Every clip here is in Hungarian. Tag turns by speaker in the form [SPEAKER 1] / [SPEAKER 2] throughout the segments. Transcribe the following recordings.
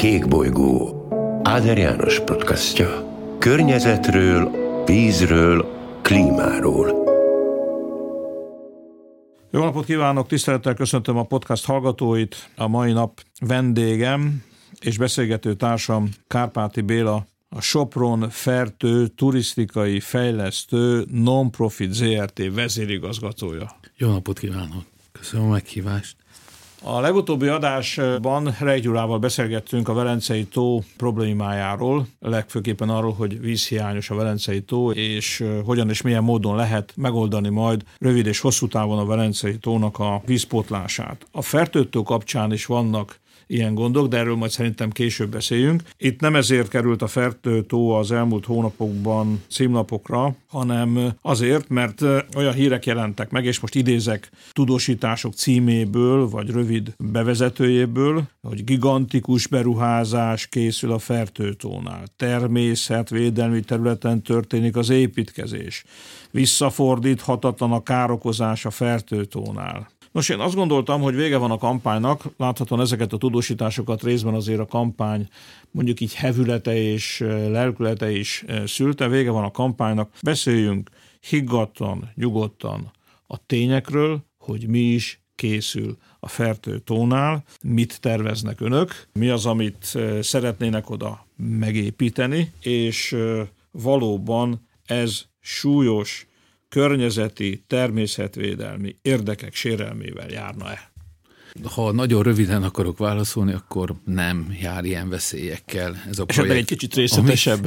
[SPEAKER 1] Kékbolygó Áder János podcastja. Környezetről, vízről, klímáról.
[SPEAKER 2] Jó napot kívánok, tisztelettel köszöntöm a podcast hallgatóit. A mai nap vendégem és beszélgető társam Kárpáti Béla, a Sopron Fertő turisztikai fejlesztő non-profit ZRT vezérigazgatója.
[SPEAKER 3] Jó napot kívánok! Köszönöm a meghívást.
[SPEAKER 2] A legutóbbi adásban Rejgyulával beszélgettünk a Velencei tó problémájáról, legfőképpen arról, hogy vízhiányos a Velencei tó, és hogyan és milyen módon lehet megoldani majd rövid és hosszú távon a Velencei tónak a vízpótlását. A fertőtő kapcsán is vannak ilyen gondok, de erről majd szerintem később beszéljünk. Itt nem ezért került a Fertő tó az elmúlt hónapokban címlapokra, hanem azért, mert olyan hírek jelentek meg, és most idézek tudósítások címéből, vagy rövid bevezetőjéből, hogy gigantikus beruházás készül a Fertőtónál. Természetvédelmi területen történik az építkezés. Visszafordíthatatlan a károkozás a Fertőtónál. Nos, én azt gondoltam, hogy vége van a kampánynak, láthatóan ezeket a tudósításokat részben azért a kampány mondjuk így hevülete és lelkülete is szülte, vége van a kampánynak, beszéljünk higgadtan, nyugodtan a tényekről, hogy mi is készül a fertő tónál, mit terveznek önök, mi az, amit szeretnének oda megépíteni, és valóban ez súlyos környezeti, természetvédelmi érdekek sérelmével járna-e?
[SPEAKER 3] Ha nagyon röviden akarok válaszolni, akkor nem jár ilyen veszélyekkel ez a projekt.
[SPEAKER 2] Esetleg egy kicsit részletesebb.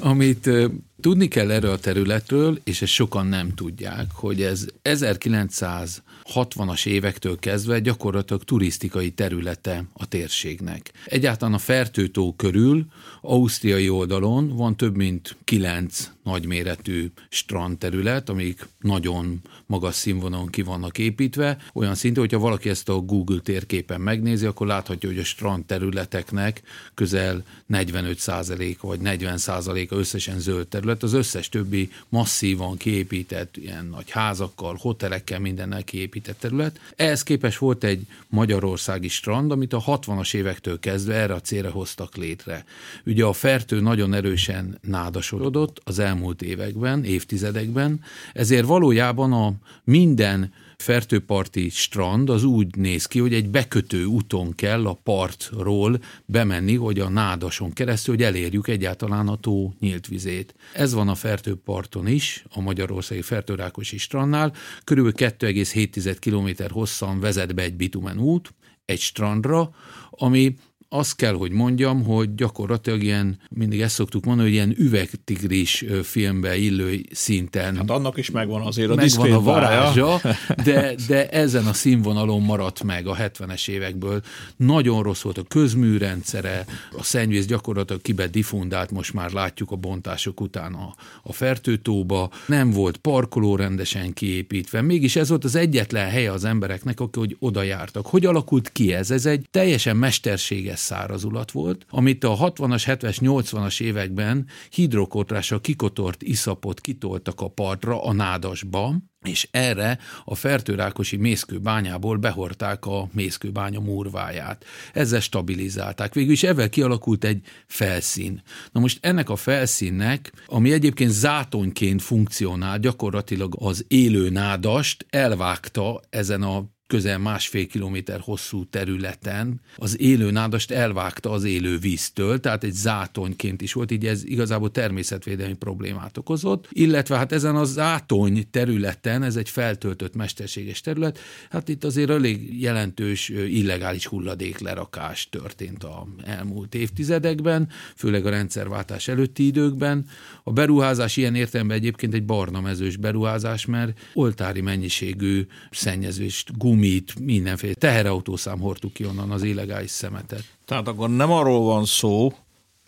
[SPEAKER 3] Amit, amit tudni kell erről a területről, és ezt sokan nem tudják, hogy ez 1900 60-as évektől kezdve gyakorlatilag turisztikai területe a térségnek. Egyáltalán a Fertőtó körül, ausztriai oldalon van több mint kilenc nagyméretű strandterület, amik nagyon magas színvonalon ki vannak építve, olyan szintű, hogyha valaki ezt a Google térképen megnézi, akkor láthatja, hogy a strand területeknek közel 45% vagy 40%-a összesen zöld terület, az összes többi masszívan kiépített, ilyen nagy házakkal, hotelekkel, mindennel kiépített terület. Ehhez képest volt egy magyarországi strand, amit a 60-as évektől kezdve erre a célra hoztak létre. Ugye a fertő nagyon erősen nádasodott az elmúlt években, évtizedekben, ezért valójában a minden fertőparti strand az úgy néz ki, hogy egy bekötő úton kell a partról bemenni, hogy a nádason keresztül, hogy elérjük egyáltalán a tó nyílt vizét. Ez van a fertőparton is, a Magyarországi Fertőrákosi strandnál. Körülbelül 2,7 km hosszan vezet be egy bitumen út, egy strandra, ami azt kell, hogy mondjam, hogy gyakorlatilag ilyen, mindig ezt szoktuk mondani, hogy ilyen üvegtigris filmbe illő szinten.
[SPEAKER 2] Hát annak is megvan azért a
[SPEAKER 3] megvan a varázsa, de, de ezen a színvonalon maradt meg a 70-es évekből. Nagyon rossz volt a közműrendszere, a szennyvíz gyakorlatilag kibe diffundált, most már látjuk a bontások után a, a fertőtóba, nem volt parkoló rendesen kiépítve, mégis ez volt az egyetlen helye az embereknek, akik hogy oda jártak. Hogy alakult ki ez? Ez egy teljesen mesterséges szárazulat volt, amit a 60-as, 70-es, 80-as években hidrokotrással kikotort iszapot kitoltak a partra, a nádasba, és erre a fertőrákosi mészkőbányából behorták a mészkőbánya murváját. Ezzel stabilizálták. Végül is ezzel kialakult egy felszín. Na most ennek a felszínnek, ami egyébként zátonyként funkcionál, gyakorlatilag az élő nádast elvágta ezen a közel másfél kilométer hosszú területen az élő nádast elvágta az élő víztől, tehát egy zátonyként is volt, így ez igazából természetvédelmi problémát okozott, illetve hát ezen a zátony területen, ez egy feltöltött mesterséges terület, hát itt azért elég jelentős illegális hulladéklerakás történt a elmúlt évtizedekben, főleg a rendszerváltás előtti időkben. A beruházás ilyen értelemben egyébként egy barna mezős beruházás, mert oltári mennyiségű szennyezést, gumi gumit, mindenféle teherautószám hordtuk ki onnan az illegális szemetet.
[SPEAKER 2] Tehát akkor nem arról van szó,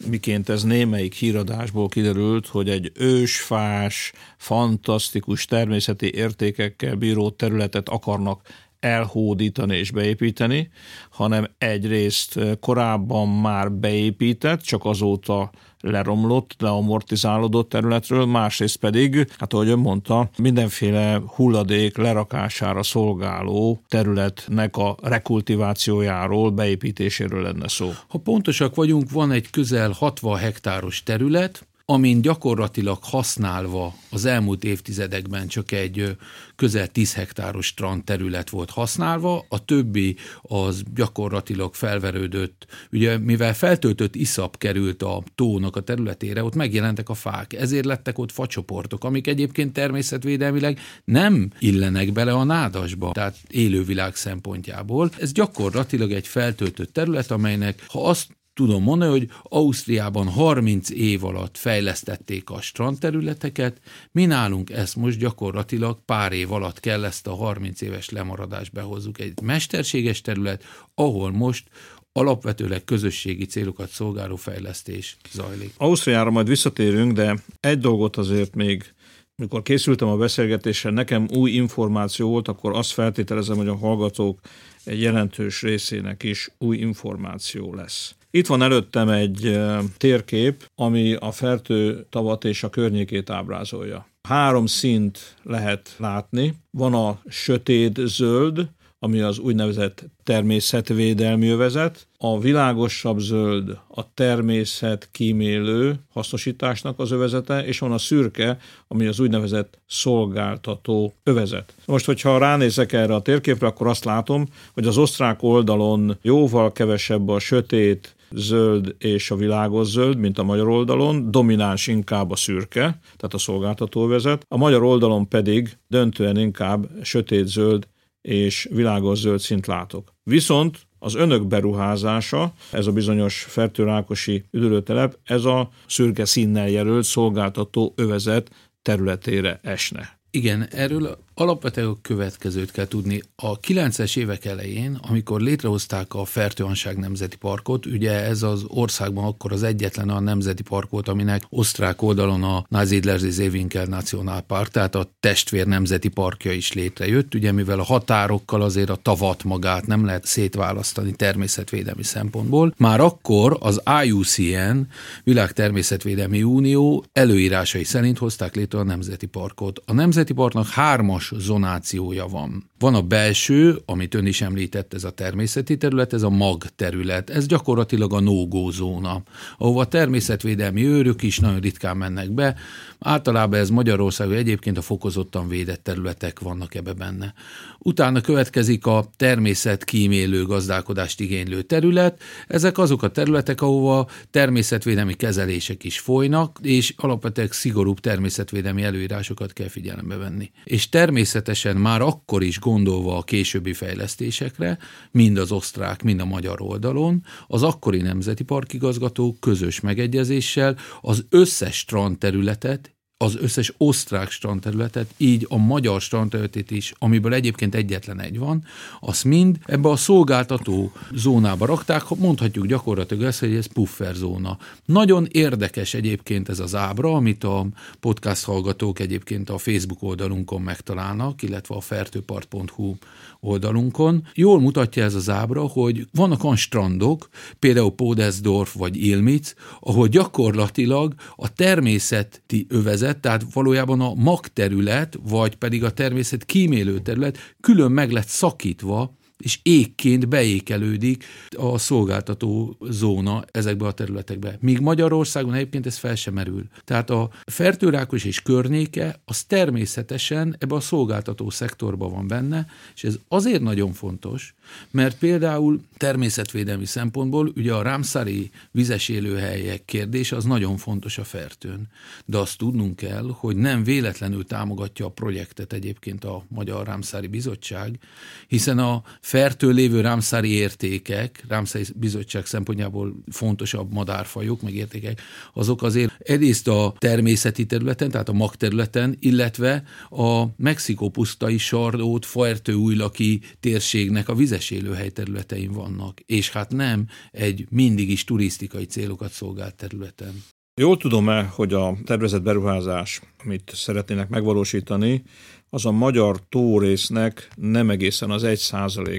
[SPEAKER 2] miként ez némelyik híradásból kiderült, hogy egy ősfás, fantasztikus természeti értékekkel bíró területet akarnak elhódítani és beépíteni, hanem egyrészt korábban már beépített, csak azóta leromlott, leamortizálódott területről, másrészt pedig, hát ahogy ön mondta, mindenféle hulladék lerakására szolgáló területnek a rekultivációjáról, beépítéséről lenne szó.
[SPEAKER 3] Ha pontosak vagyunk, van egy közel 60 hektáros terület, amin gyakorlatilag használva az elmúlt évtizedekben csak egy közel 10 hektáros strand terület volt használva, a többi az gyakorlatilag felverődött. Ugye mivel feltöltött iszap került a tónak a területére, ott megjelentek a fák, ezért lettek ott facsoportok, amik egyébként természetvédelmileg nem illenek bele a nádasba, tehát élővilág szempontjából. Ez gyakorlatilag egy feltöltött terület, amelynek ha azt tudom mondani, hogy Ausztriában 30 év alatt fejlesztették a strandterületeket, mi nálunk ezt most gyakorlatilag pár év alatt kell ezt a 30 éves lemaradást behozzuk. Egy mesterséges terület, ahol most alapvetőleg közösségi célokat szolgáló fejlesztés zajlik.
[SPEAKER 2] Ausztriára majd visszatérünk, de egy dolgot azért még mikor készültem a beszélgetésre, nekem új információ volt, akkor azt feltételezem, hogy a hallgatók egy jelentős részének is új információ lesz. Itt van előttem egy térkép, ami a Fertő tavat és a környékét ábrázolja. Három szint lehet látni. Van a sötét zöld, ami az úgynevezett természetvédelmi övezet, a világosabb zöld a természet kímélő hasznosításnak az övezete, és van a szürke, ami az úgynevezett szolgáltató övezet. Most, hogyha ránézek erre a térképre, akkor azt látom, hogy az osztrák oldalon jóval kevesebb a sötét, zöld és a világos zöld, mint a magyar oldalon, domináns inkább a szürke, tehát a szolgáltató vezet, a magyar oldalon pedig döntően inkább sötét zöld és világos zöld szint látok. Viszont az önök beruházása, ez a bizonyos fertőrákosi üdülőtelep, ez a szürke színnel jelölt szolgáltató övezet területére esne.
[SPEAKER 3] Igen, erről Alapvetően a következőt kell tudni. A 90-es évek elején, amikor létrehozták a Fertőanság Nemzeti Parkot, ugye ez az országban akkor az egyetlen a nemzeti park volt, aminek osztrák oldalon a Nazidlerzi Zévinkel National Park, tehát a testvér nemzeti parkja is létrejött, ugye mivel a határokkal azért a tavat magát nem lehet szétválasztani természetvédelmi szempontból. Már akkor az IUCN, Világ Természetvédelmi Unió előírásai szerint hozták létre a nemzeti parkot. A nemzeti parknak hármas zonációja van. Van a belső, amit ön is említett, ez a természeti terület, ez a mag terület, ez gyakorlatilag a no zóna, ahova a természetvédelmi őrök is nagyon ritkán mennek be, általában ez Magyarország, egyébként a fokozottan védett területek vannak ebbe benne. Utána következik a természet kímélő gazdálkodást igénylő terület, ezek azok a területek, ahova természetvédelmi kezelések is folynak, és alapvetően szigorúbb természetvédelmi előírásokat kell figyelembe venni. És természetesen már akkor is gondolva a későbbi fejlesztésekre, mind az osztrák, mind a magyar oldalon, az akkori nemzeti parkigazgató közös megegyezéssel az összes strand területet az összes osztrák strandterületet, így a magyar strandterületét is, amiből egyébként egyetlen egy van, azt mind ebbe a szolgáltató zónába rakták, mondhatjuk gyakorlatilag ezt, hogy ez puffer zóna. Nagyon érdekes egyébként ez az ábra, amit a podcast hallgatók egyébként a Facebook oldalunkon megtalálnak, illetve a fertőpart.hu oldalunkon. Jól mutatja ez az ábra, hogy vannak olyan strandok, például Podesdorf vagy Ilmic, ahol gyakorlatilag a természeti övezet, tehát valójában a magterület, vagy pedig a természet kímélő terület külön meg lett szakítva és égként beékelődik a szolgáltató zóna ezekbe a területekbe. Míg Magyarországon egyébként ez fel sem merül. Tehát a fertőrákos és környéke az természetesen ebbe a szolgáltató szektorban van benne, és ez azért nagyon fontos, mert például természetvédelmi szempontból ugye a rámszári vizes élőhelyek kérdése az nagyon fontos a fertőn. De azt tudnunk kell, hogy nem véletlenül támogatja a projektet egyébként a Magyar Rámszári Bizottság, hiszen a fertő lévő rámszári értékek, rámszári bizottság szempontjából fontosabb madárfajok, meg értékek, azok azért egyrészt a természeti területen, tehát a magterületen, illetve a Mexikó pusztai sardót, újlaki térségnek a vizes élőhely területein vannak, és hát nem egy mindig is turisztikai célokat szolgált területen.
[SPEAKER 2] Jól tudom-e, hogy a tervezett beruházás, amit szeretnének megvalósítani, az a magyar tórésznek nem egészen az 1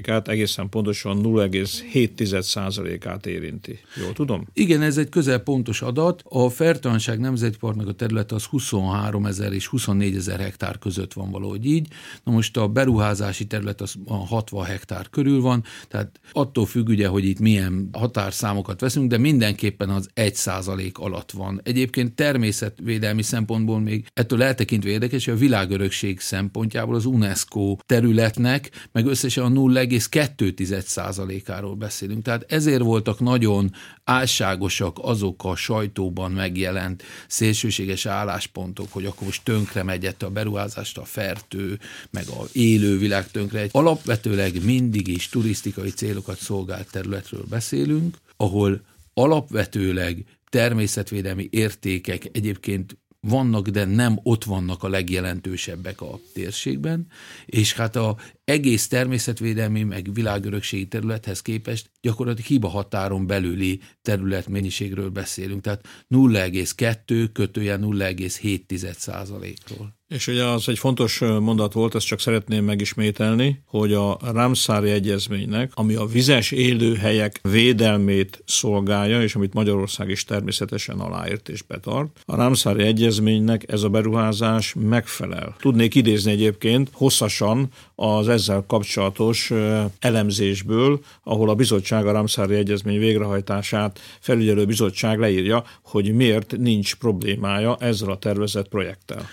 [SPEAKER 2] át egészen pontosan 0,7 át érinti. Jól tudom?
[SPEAKER 3] Igen, ez egy közel pontos adat. A Fertanság Nemzetparknak a területe az 23 ezer és 24 ezer hektár között van valahogy így. Na most a beruházási terület az a 60 hektár körül van, tehát attól függ ugye, hogy itt milyen határszámokat veszünk, de mindenképpen az 1% alatt van. Egyébként természetvédelmi szempontból még ettől eltekintve érdekes, hogy a világörökség szempontjából az UNESCO területnek meg összesen a 0,2%-áról beszélünk. Tehát ezért voltak nagyon álságosak azok a sajtóban megjelent szélsőséges álláspontok, hogy akkor most tönkre megyett a beruházást a fertő, meg a élővilág tönkre. Egy alapvetőleg mindig is turisztikai célokat szolgált területről beszélünk, ahol alapvetőleg természetvédelmi értékek egyébként vannak, de nem ott vannak a legjelentősebbek a térségben, és hát a egész természetvédelmi, meg világörökségi területhez képest gyakorlatilag hiba határon belüli területmennyiségről beszélünk, tehát 0,2 kötője 0,7 százalékról.
[SPEAKER 2] És ugye az egy fontos mondat volt, ezt csak szeretném megismételni, hogy a Ramszári Egyezménynek, ami a vizes élőhelyek védelmét szolgálja, és amit Magyarország is természetesen aláírt és betart, a Ramszári Egyezménynek ez a beruházás megfelel. Tudnék idézni egyébként hosszasan az ezzel kapcsolatos elemzésből, ahol a bizottság a Ramszári Egyezmény végrehajtását felügyelő bizottság leírja, hogy miért nincs problémája ezzel a tervezett projekttel.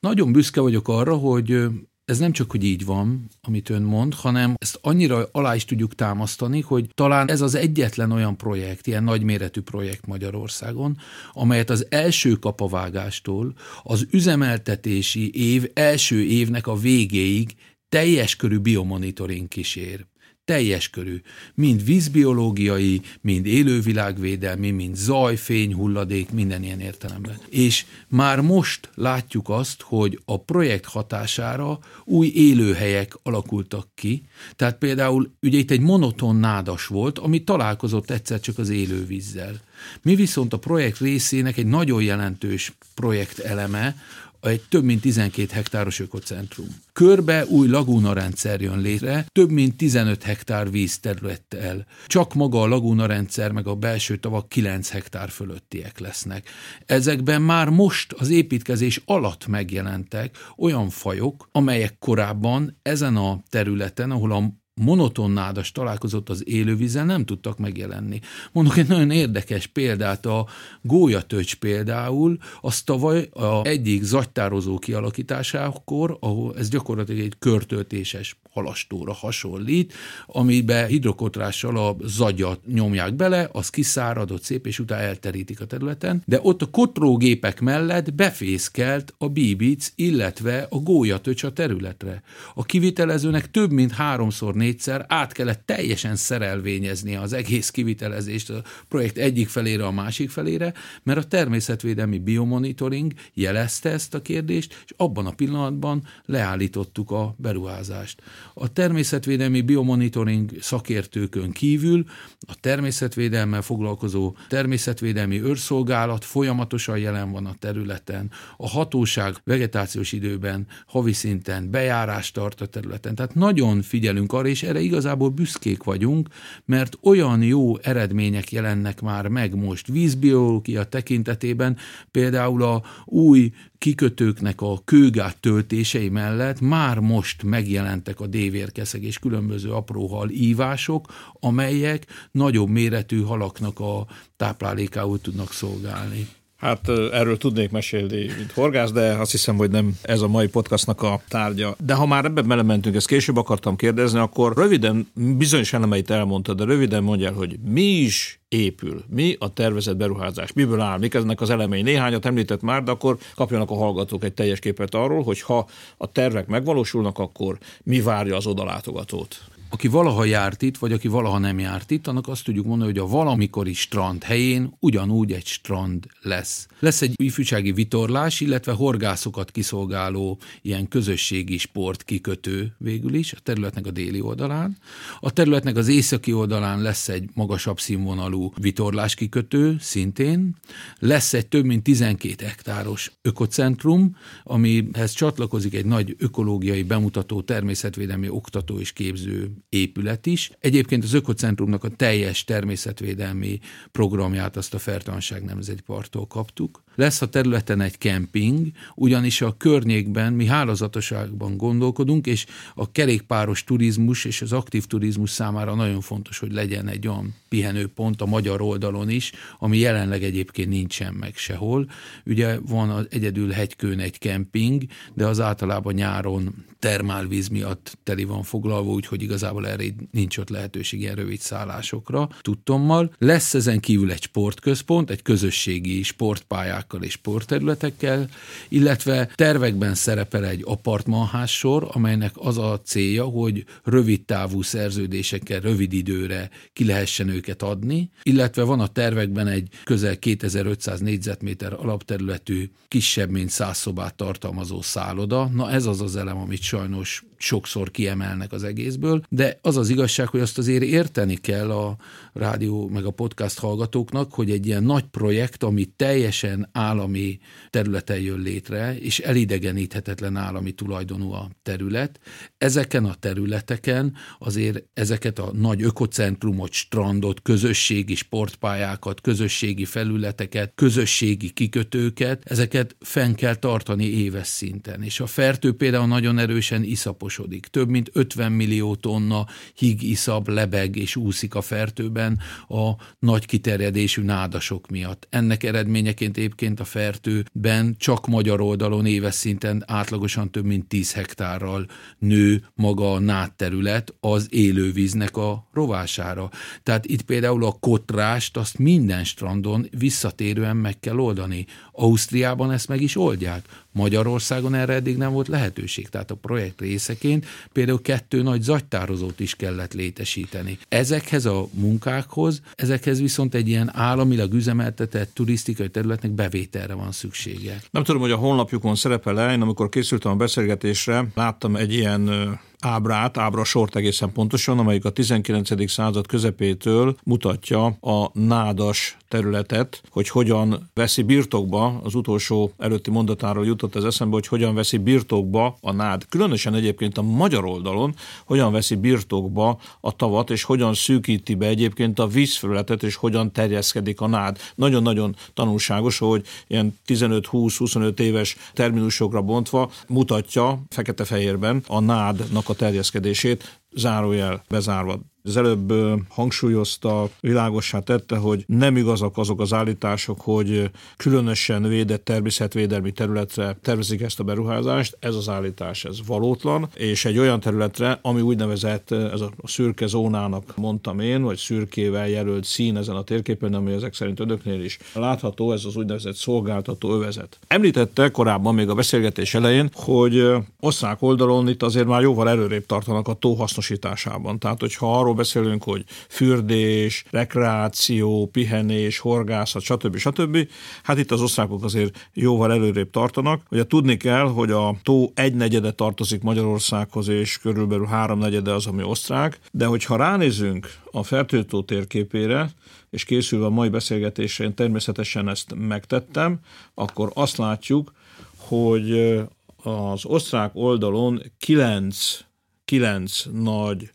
[SPEAKER 3] Nagyon büszke vagyok arra, hogy ez nem csak, hogy így van, amit ön mond, hanem ezt annyira alá is tudjuk támasztani, hogy talán ez az egyetlen olyan projekt, ilyen nagyméretű projekt Magyarországon, amelyet az első kapavágástól az üzemeltetési év első évnek a végéig teljes körű biomonitoring kísér teljes körű, mind vízbiológiai, mind élővilágvédelmi, mind zaj, fény, hulladék, minden ilyen értelemben. És már most látjuk azt, hogy a projekt hatására új élőhelyek alakultak ki, tehát például ugye itt egy monoton nádas volt, ami találkozott egyszer csak az élővízzel. Mi viszont a projekt részének egy nagyon jelentős projekt eleme, egy több mint 12 hektáros ökocentrum. Körbe új lagúnarendszer jön létre, több mint 15 hektár vízterülettel. Csak maga a lagúnarendszer meg a belső tavak 9 hektár fölöttiek lesznek. Ezekben már most az építkezés alatt megjelentek olyan fajok, amelyek korábban ezen a területen, ahol a monoton nádas találkozott az élővízzel, nem tudtak megjelenni. Mondok egy nagyon érdekes példát, a gólyatöcs például, az tavaly a egyik zagytározó kialakításakor, ahol ez gyakorlatilag egy körtöltéses halastóra hasonlít, amibe hidrokotrással a zagyat nyomják bele, az kiszáradott szép, és utána elterítik a területen, de ott a kotrógépek mellett befészkelt a bíbic, illetve a gólyatöcs a területre. A kivitelezőnek több mint háromszor, négyszer át kellett teljesen szerelvényezni az egész kivitelezést a projekt egyik felére a másik felére, mert a természetvédelmi biomonitoring jelezte ezt a kérdést, és abban a pillanatban leállítottuk a beruházást. A természetvédelmi biomonitoring szakértőkön kívül a természetvédelmmel foglalkozó természetvédelmi őrszolgálat folyamatosan jelen van a területen. A hatóság vegetációs időben havi szinten bejárást tart a területen. Tehát nagyon figyelünk arra, és erre igazából büszkék vagyunk, mert olyan jó eredmények jelennek már meg most vízbiológia tekintetében, például a új kikötőknek a kőgát töltései mellett már most megjelentek a dévérkeszeg és különböző apró hal ívások, amelyek nagyobb méretű halaknak a táplálékául tudnak szolgálni.
[SPEAKER 2] Hát erről tudnék mesélni, mint horgász, de azt hiszem, hogy nem ez a mai podcastnak a tárgya. De ha már ebben belementünk, ezt később akartam kérdezni, akkor röviden, bizonyos elemeit elmondta, de röviden mondja hogy mi is épül, mi a tervezett beruházás, miből áll, mik eznek az elemei. Néhányat említett már, de akkor kapjanak a hallgatók egy teljes képet arról, hogy ha a tervek megvalósulnak, akkor mi várja az odalátogatót.
[SPEAKER 3] Aki valaha járt itt, vagy aki valaha nem járt itt, annak azt tudjuk mondani, hogy a valamikori strand helyén ugyanúgy egy strand lesz. Lesz egy ifjúsági vitorlás, illetve horgászokat kiszolgáló ilyen közösségi sport kikötő végül is, a területnek a déli oldalán. A területnek az északi oldalán lesz egy magasabb színvonalú vitorlás kikötő, szintén. Lesz egy több mint 12 hektáros ökocentrum, amihez csatlakozik egy nagy ökológiai bemutató, természetvédelmi oktató és képző épület is. Egyébként az ökocentrumnak a teljes természetvédelmi programját azt a Fertanság Nemzeti Parktól kaptuk. Lesz a területen egy kemping, ugyanis a környékben mi hálózatosságban gondolkodunk, és a kerékpáros turizmus és az aktív turizmus számára nagyon fontos, hogy legyen egy olyan pihenőpont a magyar oldalon is, ami jelenleg egyébként nincsen meg sehol. Ugye van az egyedül hegykőn egy kemping, de az általában nyáron termálvíz miatt teli van foglalva, úgyhogy igazából erre nincs ott lehetőség ilyen rövid szállásokra, tudtommal. Lesz ezen kívül egy sportközpont, egy közösségi sportpályákkal és sportterületekkel, illetve tervekben szerepel egy apartmanház sor, amelynek az a célja, hogy rövid távú szerződésekkel rövid időre ki lehessen őket adni, illetve van a tervekben egy közel 2500 négyzetméter alapterületű, kisebb, mint 100 szobát tartalmazó szálloda. Na ez az az elem, amit sajnos sokszor kiemelnek az egészből, de az az igazság, hogy azt azért érteni kell a rádió meg a podcast hallgatóknak, hogy egy ilyen nagy projekt, ami teljesen állami területen jön létre, és elidegeníthetetlen állami tulajdonú a terület, ezeken a területeken azért ezeket a nagy ökocentrumot, strandot, közösségi sportpályákat, közösségi felületeket, közösségi kikötőket, ezeket fenn kell tartani éves szinten. És a fertő például nagyon erősen iszaposodik. Több mint 50 millió tonna hig, iszap, lebeg és úszik a fertőben a nagy kiterjedésű nádasok miatt. Ennek eredményeként egyébként a fertőben csak magyar oldalon éves szinten átlagosan több mint 10 hektárral nő maga a nádterület az élővíznek a rovására. Tehát itt például a kotrást azt minden strandon visszatérően meg kell oldani. Ausztriában ezt meg is oldják. Magyarországon erre eddig nem volt lehetőség, tehát a projekt részeként például kettő nagy zagytározót is kellett létesíteni. Ezekhez a munkákhoz, ezekhez viszont egy ilyen államilag üzemeltetett turisztikai területnek bevételre van szüksége.
[SPEAKER 2] Nem tudom, hogy a honlapjukon szerepel-e, én amikor készültem a beszélgetésre, láttam egy ilyen ábrát, ábra sort egészen pontosan, amelyik a 19. század közepétől mutatja a nádas területet, hogy hogyan veszi birtokba, az utolsó előtti mondatáról jutott az eszembe, hogy hogyan veszi birtokba a nád. Különösen egyébként a magyar oldalon, hogyan veszi birtokba a tavat, és hogyan szűkíti be egyébként a vízfelületet, és hogyan terjeszkedik a nád. Nagyon-nagyon tanulságos, hogy ilyen 15-20-25 éves terminusokra bontva mutatja fekete-fehérben a nádnak a terjeszkedését, zárójel bezárva az előbb hangsúlyozta, világossá tette, hogy nem igazak azok az állítások, hogy különösen védett természetvédelmi területre tervezik ezt a beruházást. Ez az állítás, ez valótlan, és egy olyan területre, ami úgynevezett, ez a szürke zónának mondtam én, vagy szürkével jelölt szín ezen a térképen, ami ezek szerint önöknél is látható, ez az úgynevezett szolgáltató övezet. Említette korábban még a beszélgetés elején, hogy osztrák oldalon itt azért már jóval előrébb tartanak a tó hasznosításában. Tehát, hogyha arról beszélünk, hogy fürdés, rekreáció, pihenés, horgászat, stb. stb. Hát itt az osztrákok azért jóval előrébb tartanak. Ugye tudni kell, hogy a tó egy negyede tartozik Magyarországhoz, és körülbelül három negyede az, ami osztrák, de hogyha ránézünk a Fertőtó térképére, és készülve a mai beszélgetésre én természetesen ezt megtettem, akkor azt látjuk, hogy az osztrák oldalon kilenc, kilenc nagy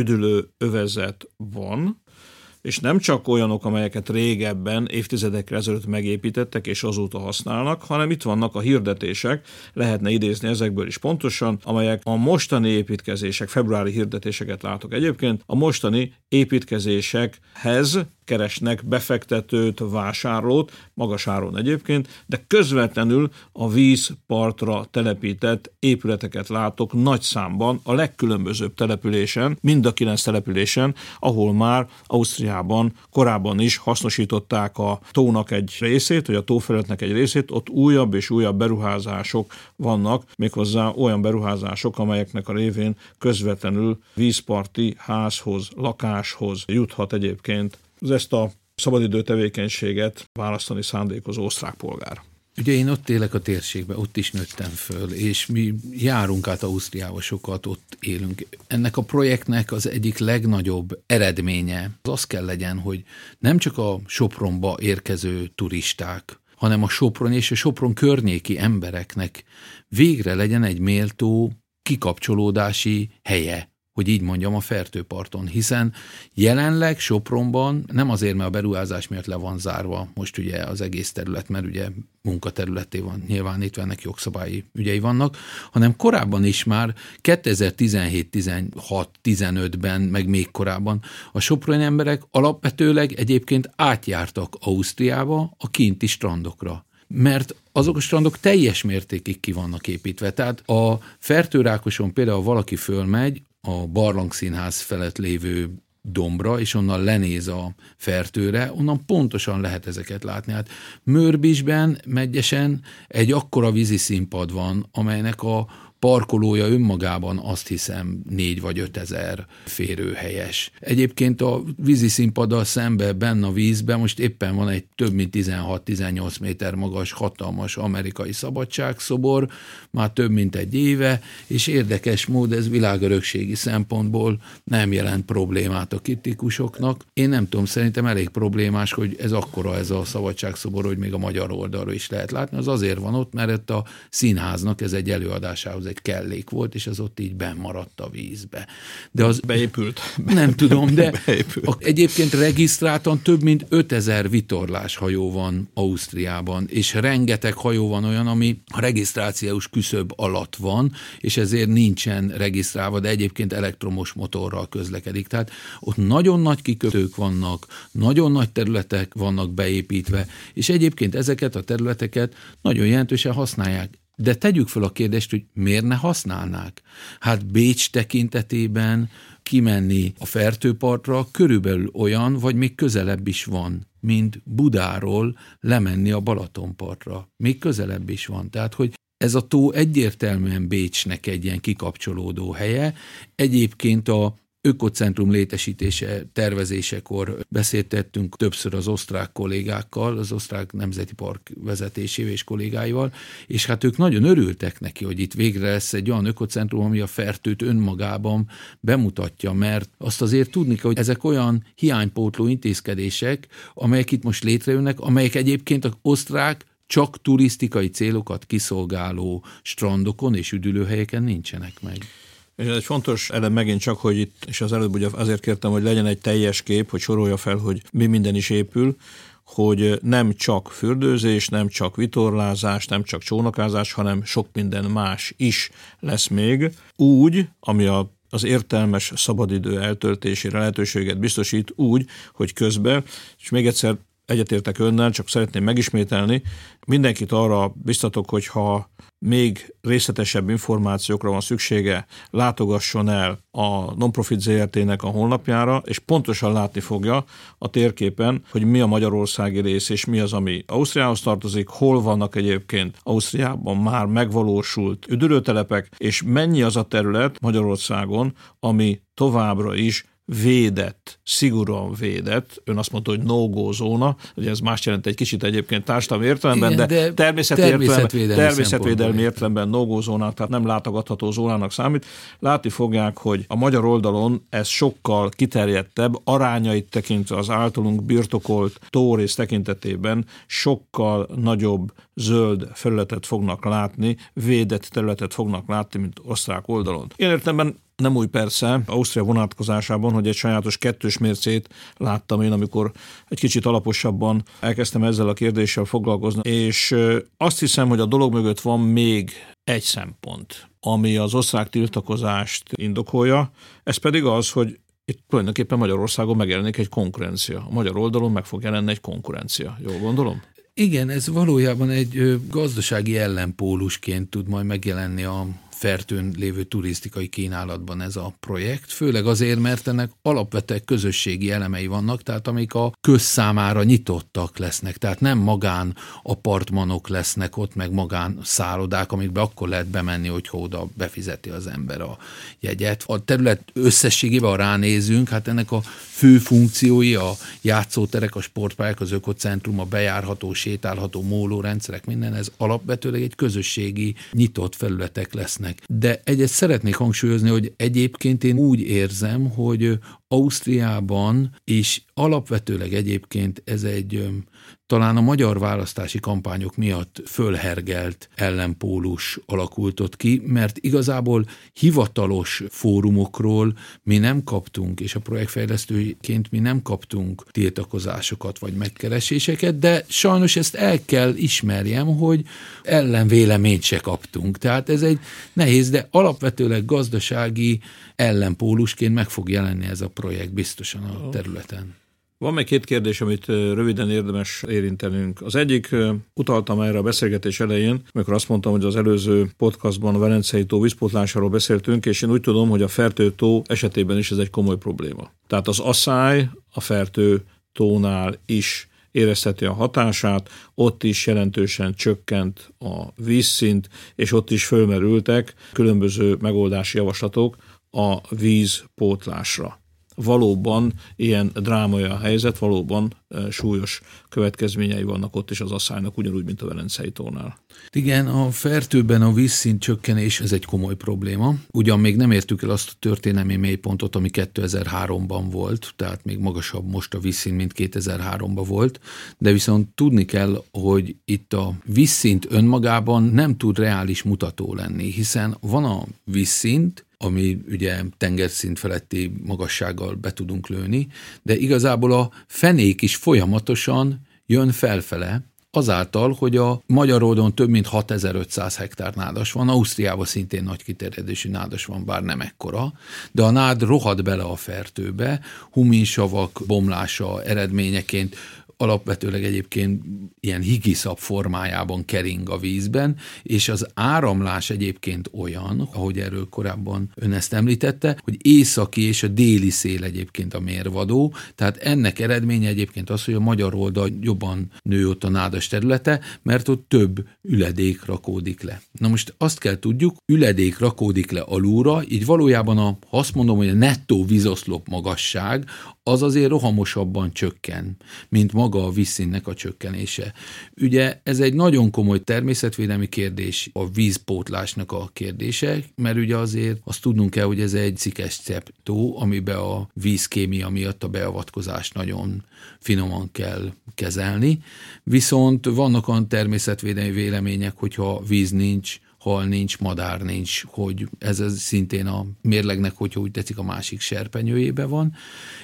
[SPEAKER 2] üdülő övezet van, és nem csak olyanok, amelyeket régebben, évtizedekre ezelőtt megépítettek és azóta használnak, hanem itt vannak a hirdetések, lehetne idézni ezekből is pontosan, amelyek a mostani építkezések, februári hirdetéseket látok egyébként, a mostani építkezésekhez keresnek befektetőt, vásárlót, magas áron egyébként, de közvetlenül a vízpartra telepített épületeket látok nagy számban a legkülönbözőbb településen, mind a kilenc településen, ahol már Ausztriában korábban is hasznosították a tónak egy részét, vagy a tófelületnek egy részét, ott újabb és újabb beruházások vannak, méghozzá olyan beruházások, amelyeknek a révén közvetlenül vízparti házhoz, lakáshoz juthat egyébként ezt a szabadidő tevékenységet választani szándékozó osztrák polgár.
[SPEAKER 3] Ugye én ott élek a térségben, ott is nőttem föl, és mi járunk át Ausztriába sokat, ott élünk. Ennek a projektnek az egyik legnagyobb eredménye az az kell legyen, hogy nem csak a Sopronba érkező turisták, hanem a Sopron és a Sopron környéki embereknek végre legyen egy méltó kikapcsolódási helye hogy így mondjam, a fertőparton, hiszen jelenleg Sopronban nem azért, mert a beruházás miatt le van zárva most ugye az egész terület, mert ugye munkaterületé van nyilvánítva, ennek jogszabályi ügyei vannak, hanem korábban is már 2017, 16, 15-ben, meg még korábban a soproni emberek alapvetőleg egyébként átjártak Ausztriába a kinti strandokra mert azok a strandok teljes mértékig ki vannak építve. Tehát a Fertőrákoson például valaki fölmegy, a Barlangszínház felett lévő dombra, és onnan lenéz a fertőre, onnan pontosan lehet ezeket látni. Hát Mörbisben, Megyesen egy akkora vízi színpad van, amelynek a parkolója önmagában azt hiszem négy vagy ötezer férőhelyes. Egyébként a vízi színpaddal szembe benne a vízben most éppen van egy több mint 16-18 méter magas hatalmas amerikai szabadságszobor, már több mint egy éve, és érdekes mód ez világörökségi szempontból nem jelent problémát a kritikusoknak. Én nem tudom, szerintem elég problémás, hogy ez akkora ez a szabadságszobor, hogy még a magyar oldalról is lehet látni. Az azért van ott, mert a színháznak ez egy előadásához egy kellék volt, és az ott így maradt a vízbe.
[SPEAKER 2] De az beépült.
[SPEAKER 3] Nem tudom, de beépült. A, egyébként regisztráltan több mint 5000 vitorlás hajó van Ausztriában, és rengeteg hajó van olyan, ami a regisztrációs küszöb alatt van, és ezért nincsen regisztrálva, de egyébként elektromos motorral közlekedik. Tehát ott nagyon nagy kikötők vannak, nagyon nagy területek vannak beépítve, és egyébként ezeket a területeket nagyon jelentősen használják. De tegyük fel a kérdést, hogy miért ne használnák? Hát Bécs tekintetében kimenni a fertőpartra körülbelül olyan, vagy még közelebb is van, mint Budáról lemenni a Balatonpartra. Még közelebb is van. Tehát, hogy ez a tó egyértelműen Bécsnek egy ilyen kikapcsolódó helye. Egyébként a ökocentrum létesítése, tervezésekor beszéltettünk többször az osztrák kollégákkal, az osztrák nemzeti park vezetésével és kollégáival, és hát ők nagyon örültek neki, hogy itt végre lesz egy olyan ökocentrum, ami a fertőt önmagában bemutatja, mert azt azért tudni kell, hogy ezek olyan hiánypótló intézkedések, amelyek itt most létrejönnek, amelyek egyébként az osztrák csak turisztikai célokat kiszolgáló strandokon és üdülőhelyeken nincsenek meg.
[SPEAKER 2] És ez egy fontos elem megint csak, hogy itt, és az előbb ugye azért kértem, hogy legyen egy teljes kép, hogy sorolja fel, hogy mi minden is épül, hogy nem csak fürdőzés, nem csak vitorlázás, nem csak csónakázás, hanem sok minden más is lesz még. Úgy, ami a az értelmes szabadidő eltöltésére lehetőséget biztosít úgy, hogy közben, és még egyszer egyetértek önnel, csak szeretném megismételni, mindenkit arra biztatok, hogy ha még részletesebb információkra van szüksége, látogasson el a Nonprofit ZRT-nek a honlapjára, és pontosan látni fogja a térképen, hogy mi a magyarországi rész, és mi az, ami Ausztriához tartozik, hol vannak egyébként Ausztriában már megvalósult üdülőtelepek, és mennyi az a terület Magyarországon, ami továbbra is védett, szigorúan védett, ön azt mondta, hogy no-go zóna, ugye ez más jelent egy kicsit egyébként társadalmi értelemben, Igen, de, de természetvédelmi, természetvédelmi értelemben no-go zónák, tehát nem látogatható zónának számít. Látni fogják, hogy a magyar oldalon ez sokkal kiterjedtebb, arányait tekintve az általunk birtokolt tórész tekintetében sokkal nagyobb zöld felületet fognak látni, védett területet fognak látni, mint osztrák oldalon. Én értelemben nem új persze, Ausztria vonatkozásában, hogy egy sajátos kettős mércét láttam én, amikor egy kicsit alaposabban elkezdtem ezzel a kérdéssel foglalkozni, és azt hiszem, hogy a dolog mögött van még egy szempont, ami az osztrák tiltakozást indokolja, ez pedig az, hogy itt tulajdonképpen Magyarországon megjelenik egy konkurencia. A magyar oldalon meg fog jelenni egy konkurencia. Jól gondolom?
[SPEAKER 3] Igen, ez valójában egy gazdasági ellenpólusként tud majd megjelenni a fertőn lévő turisztikai kínálatban ez a projekt, főleg azért, mert ennek alapvetően közösségi elemei vannak, tehát amik a közszámára nyitottak lesznek, tehát nem magán apartmanok lesznek ott, meg magán szállodák, amikbe akkor lehet bemenni, hogyha oda befizeti az ember a jegyet. A terület összességében, ha ránézünk, hát ennek a fő funkciói, a játszóterek, a sportpályák, az ökocentrum, a bejárható, sétálható mólórendszerek, minden, ez alapvetőleg egy közösségi nyitott felületek lesznek lesznek. De egyet szeretnék hangsúlyozni, hogy egyébként én úgy érzem, hogy Ausztriában, és alapvetőleg egyébként ez egy talán a magyar választási kampányok miatt fölhergelt ellenpólus alakult ott ki, mert igazából hivatalos fórumokról mi nem kaptunk, és a projektfejlesztőként mi nem kaptunk tiltakozásokat vagy megkereséseket, de sajnos ezt el kell ismerjem, hogy ellenvéleményt se kaptunk. Tehát ez egy nehéz, de alapvetőleg gazdasági ellenpólusként meg fog jelenni ez a projekt biztosan a területen.
[SPEAKER 2] Van még két kérdés, amit röviden érdemes érintenünk. Az egyik, utaltam erre a beszélgetés elején, amikor azt mondtam, hogy az előző podcastban a Velencei tó vízpótlásáról beszéltünk, és én úgy tudom, hogy a Fertő tó esetében is ez egy komoly probléma. Tehát az asszály a Fertő tónál is érezheti a hatását, ott is jelentősen csökkent a vízszint, és ott is fölmerültek különböző megoldási javaslatok a vízpótlásra valóban ilyen drámai a helyzet, valóban súlyos következményei vannak ott is az asszálynak, ugyanúgy, mint a Velencei tónál.
[SPEAKER 3] Igen, a fertőben a vízszint csökkenés, ez egy komoly probléma. Ugyan még nem értük el azt a történelmi mélypontot, ami 2003-ban volt, tehát még magasabb most a vízszint, mint 2003-ban volt, de viszont tudni kell, hogy itt a vízszint önmagában nem tud reális mutató lenni, hiszen van a vízszint, ami ugye tengerszint feletti magassággal be tudunk lőni, de igazából a fenék is folyamatosan jön felfele, azáltal, hogy a Magyaródon több mint 6500 hektár nádas van, Ausztriában szintén nagy kiterjedésű nádas van, bár nem ekkora, de a nád rohad bele a fertőbe, huminsavak bomlása eredményeként alapvetőleg egyébként ilyen higiszap formájában kering a vízben, és az áramlás egyébként olyan, ahogy erről korábban ön ezt említette, hogy északi és a déli szél egyébként a mérvadó, tehát ennek eredménye egyébként az, hogy a magyar oldal jobban nő ott a nádas területe, mert ott több üledék rakódik le. Na most azt kell tudjuk, üledék rakódik le alulra, így valójában a, ha azt mondom, hogy a nettó vízoszlop magasság, az azért rohamosabban csökken, mint maga a vízszínnek a csökkenése. Ugye ez egy nagyon komoly természetvédelmi kérdés, a vízpótlásnak a kérdése, mert ugye azért azt tudnunk kell, hogy ez egy cikes szeptó, amiben a vízkémia miatt a beavatkozást nagyon finoman kell kezelni, viszont vannak olyan természetvédelmi vélemények, hogyha víz nincs, hal nincs, madár nincs, hogy ez, ez szintén a mérlegnek, hogyha úgy tetszik, a másik serpenyőjébe van.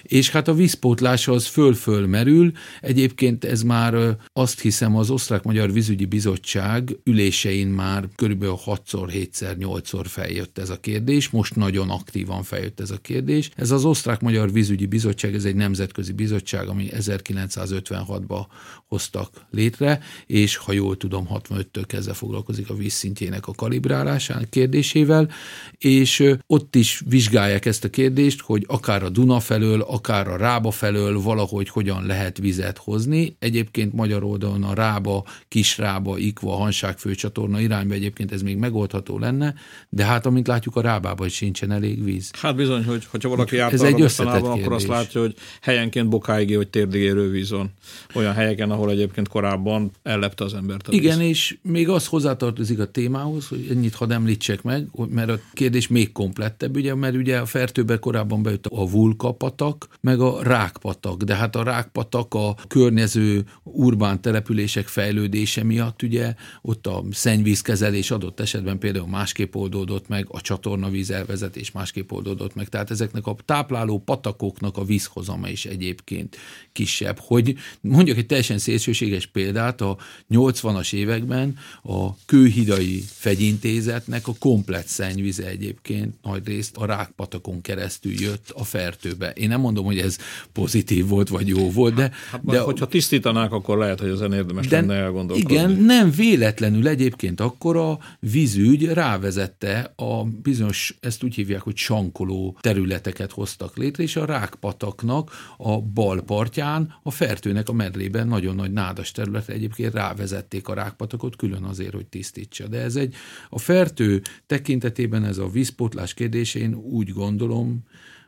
[SPEAKER 3] És hát a vízpótlás az föl-föl merül. Egyébként ez már azt hiszem az Osztrák-Magyar Vízügyi Bizottság ülésein már körülbelül 6-szor, 7-szer, 8-szor feljött ez a kérdés. Most nagyon aktívan feljött ez a kérdés. Ez az Osztrák-Magyar Vízügyi Bizottság, ez egy nemzetközi bizottság, ami 1956-ban hoztak létre, és ha jól tudom, 65-től kezdve foglalkozik a vízszintjének a kalibrálásának kérdésével, és ott is vizsgálják ezt a kérdést, hogy akár a Duna felől, akár a Rába felől valahogy hogyan lehet vizet hozni. Egyébként magyar oldalon a Rába, Kisrába, Ikva, Hanság főcsatorna irányba egyébként ez még megoldható lenne, de hát amint látjuk a Rábában sincsen elég víz.
[SPEAKER 2] Hát bizony, hogy hogyha valaki járt ez egy összetett akkor azt látja, hogy helyenként bokáig vagy térdig víz van. Olyan helyeken, ahol egyébként korábban ellepte az embert. A
[SPEAKER 3] víz. Igen, és még az hozzátartozik a témához, ahhoz, hogy ennyit hadd említsek meg, mert a kérdés még komplettebb, ugye, mert ugye a fertőbe korábban bejött a vulkapatak, meg a rákpatak, de hát a rákpatak a környező urbán települések fejlődése miatt ugye ott a szennyvízkezelés adott esetben például másképp oldódott meg, a csatornavíz elvezetés másképp oldódott meg, tehát ezeknek a tápláló patakoknak a vízhozama is egyébként kisebb. Hogy mondjuk egy teljesen szélsőséges példát, a 80-as években a kőhidai fegyintézetnek a komplet szennyvize egyébként nagy részt a rákpatakon keresztül jött a fertőbe. Én nem mondom, hogy ez pozitív volt, vagy jó volt, de...
[SPEAKER 2] Hát,
[SPEAKER 3] de
[SPEAKER 2] hogyha tisztítanák, akkor lehet, hogy ezen érdemes de, lenne elgondolkodni.
[SPEAKER 3] Igen, nem véletlenül egyébként akkor a vízügy rávezette a bizonyos, ezt úgy hívják, hogy sankoló területeket hoztak létre, és a rákpataknak a bal partján, a fertőnek a medlében nagyon nagy nádas területre egyébként rávezették a rákpatakot, külön azért, hogy tisztítsa. De ez egy, a fertő tekintetében ez a vízpótlás kérdés, én úgy gondolom,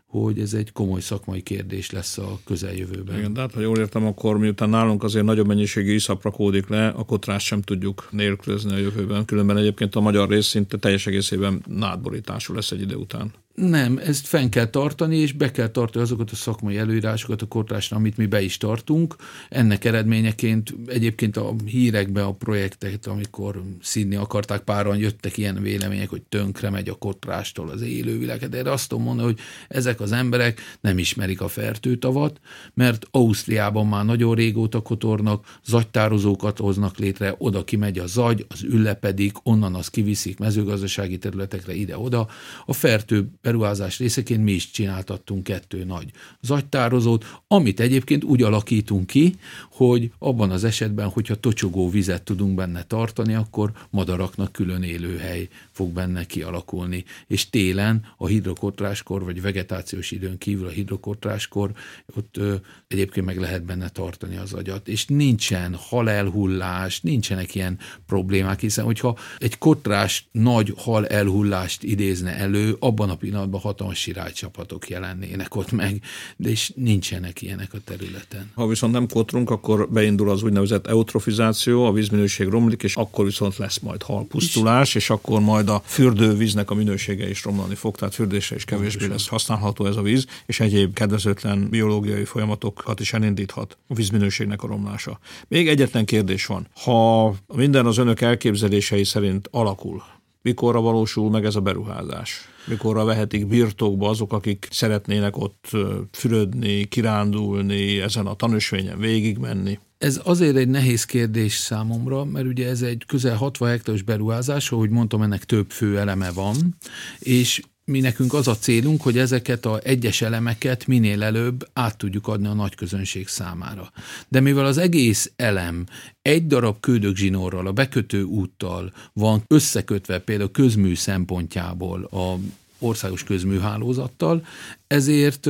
[SPEAKER 3] hogy ez egy komoly szakmai kérdés lesz a közeljövőben.
[SPEAKER 2] Igen, de hát, ha jól értem, akkor miután nálunk azért nagyobb mennyiségű iszap rakódik le, a kotrást sem tudjuk nélkülözni a jövőben. Különben egyébként a magyar rész szinte teljes egészében nádborítású lesz egy idő után.
[SPEAKER 3] Nem, ezt fenn kell tartani, és be kell tartani azokat a szakmai előírásokat a kortásra, amit mi be is tartunk. Ennek eredményeként egyébként a hírekbe a projektet, amikor színni akarták páran, jöttek ilyen vélemények, hogy tönkre megy a kotrástól az élővilág. De erre azt tudom mondani, hogy ezek az emberek nem ismerik a fertőtavat, mert Ausztriában már nagyon régóta kotornak, zagytározókat hoznak létre, oda kimegy a zagy, az üllepedik, onnan az kiviszik mezőgazdasági területekre ide-oda. A fertő beruházás részeként mi is csináltattunk kettő nagy zagytározót, amit egyébként úgy alakítunk ki, hogy abban az esetben, hogyha tocsogó vizet tudunk benne tartani, akkor madaraknak külön élőhely fog benne kialakulni. És télen a hidrokotráskor, vagy vegetációs időn kívül a hidrokotráskor, ott ö, egyébként meg lehet benne tartani az agyat. És nincsen halelhullás, nincsenek ilyen problémák, hiszen hogyha egy kotrás nagy hal elhullást idézne elő, abban a pillanatban hatalmas sirálycsapatok jelennének ott meg, de is nincsenek ilyenek a területen.
[SPEAKER 2] Ha viszont nem kotrunk, akkor beindul az úgynevezett eutrofizáció, a vízminőség romlik, és akkor viszont lesz majd halpusztulás, és akkor majd a fürdővíznek a minősége is romlani fog, tehát fürdésre is kevésbé lesz használható ez a víz, és egyéb kedvezőtlen biológiai folyamatokat is elindíthat a vízminőségnek a romlása. Még egyetlen kérdés van. Ha minden az önök elképzelései szerint alakul, mikorra valósul meg ez a beruházás? Mikorra vehetik birtokba azok, akik szeretnének ott fürödni, kirándulni, ezen a tanúsvényen végigmenni?
[SPEAKER 3] Ez azért egy nehéz kérdés számomra, mert ugye ez egy közel 60 hektáros beruházás, ahogy mondtam, ennek több fő eleme van, és mi nekünk az a célunk, hogy ezeket a egyes elemeket minél előbb át tudjuk adni a nagy közönség számára. De mivel az egész elem egy darab ködögzsinórral, a bekötő úttal van összekötve például közmű szempontjából a országos közműhálózattal, ezért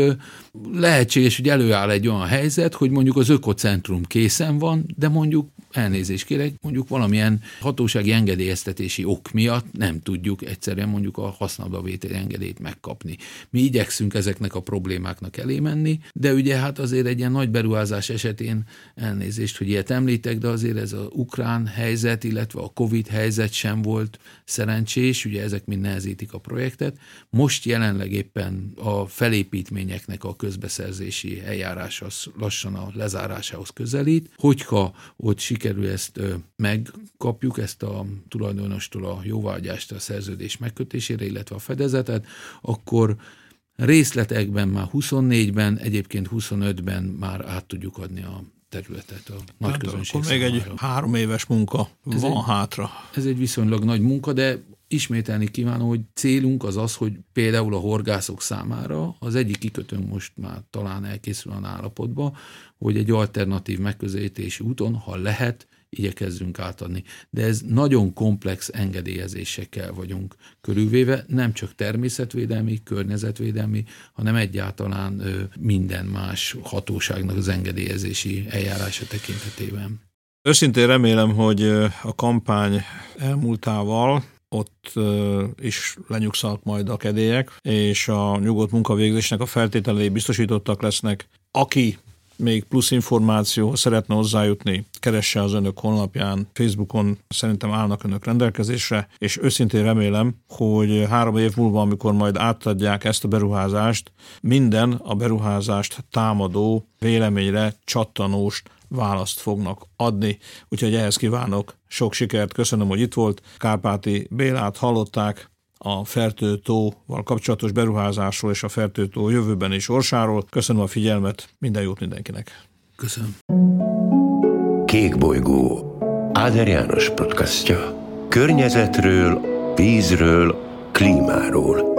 [SPEAKER 3] lehetséges, hogy előáll egy olyan helyzet, hogy mondjuk az ökocentrum készen van, de mondjuk elnézést kérek, mondjuk valamilyen hatósági engedélyeztetési ok miatt nem tudjuk egyszerűen mondjuk a használatba vételi engedélyt megkapni. Mi igyekszünk ezeknek a problémáknak elé menni, de ugye hát azért egy ilyen nagy beruházás esetén elnézést, hogy ilyet említek, de azért ez az ukrán helyzet, illetve a Covid helyzet sem volt szerencsés, ugye ezek mind nehezítik a projektet. Most jelenleg éppen a felépítményeknek a közbeszerzési eljárás az lassan a lezárásához közelít. Hogyha ott sikerül ezt megkapjuk, ezt a tulajdonostól a jóvágyást a szerződés megkötésére, illetve a fedezetet, akkor részletekben már 24-ben, egyébként 25-ben már át tudjuk adni a területet a nagy hát közönség
[SPEAKER 2] akkor még egy három éves munka ez van egy, hátra.
[SPEAKER 3] Ez egy viszonylag nagy munka, de ismételni kívánom, hogy célunk az az, hogy például a horgászok számára az egyik kikötőnk most már talán elkészül a állapotba, hogy egy alternatív megközelítési úton, ha lehet, igyekezzünk átadni. De ez nagyon komplex engedélyezésekkel vagyunk körülvéve, nem csak természetvédelmi, környezetvédelmi, hanem egyáltalán minden más hatóságnak az engedélyezési eljárása tekintetében.
[SPEAKER 2] Őszintén remélem, hogy a kampány elmúltával ott is lenyugszanak majd a kedélyek, és a nyugodt munkavégzésnek a feltételei biztosítottak lesznek. Aki még plusz információ szeretne hozzájutni, keresse az önök honlapján, Facebookon szerintem állnak önök rendelkezésre, és őszintén remélem, hogy három év múlva, amikor majd átadják ezt a beruházást, minden a beruházást támadó véleményre csattanóst választ fognak adni. Úgyhogy ehhez kívánok sok sikert, köszönöm, hogy itt volt. Kárpáti Bélát hallották, a Fertőtóval kapcsolatos beruházásról és a Fertőtó jövőben is sorsáról. Köszönöm a figyelmet, minden jót mindenkinek.
[SPEAKER 3] Köszönöm.
[SPEAKER 1] Kék bolygó Áder János podcastja. Környezetről, vízről, klímáról.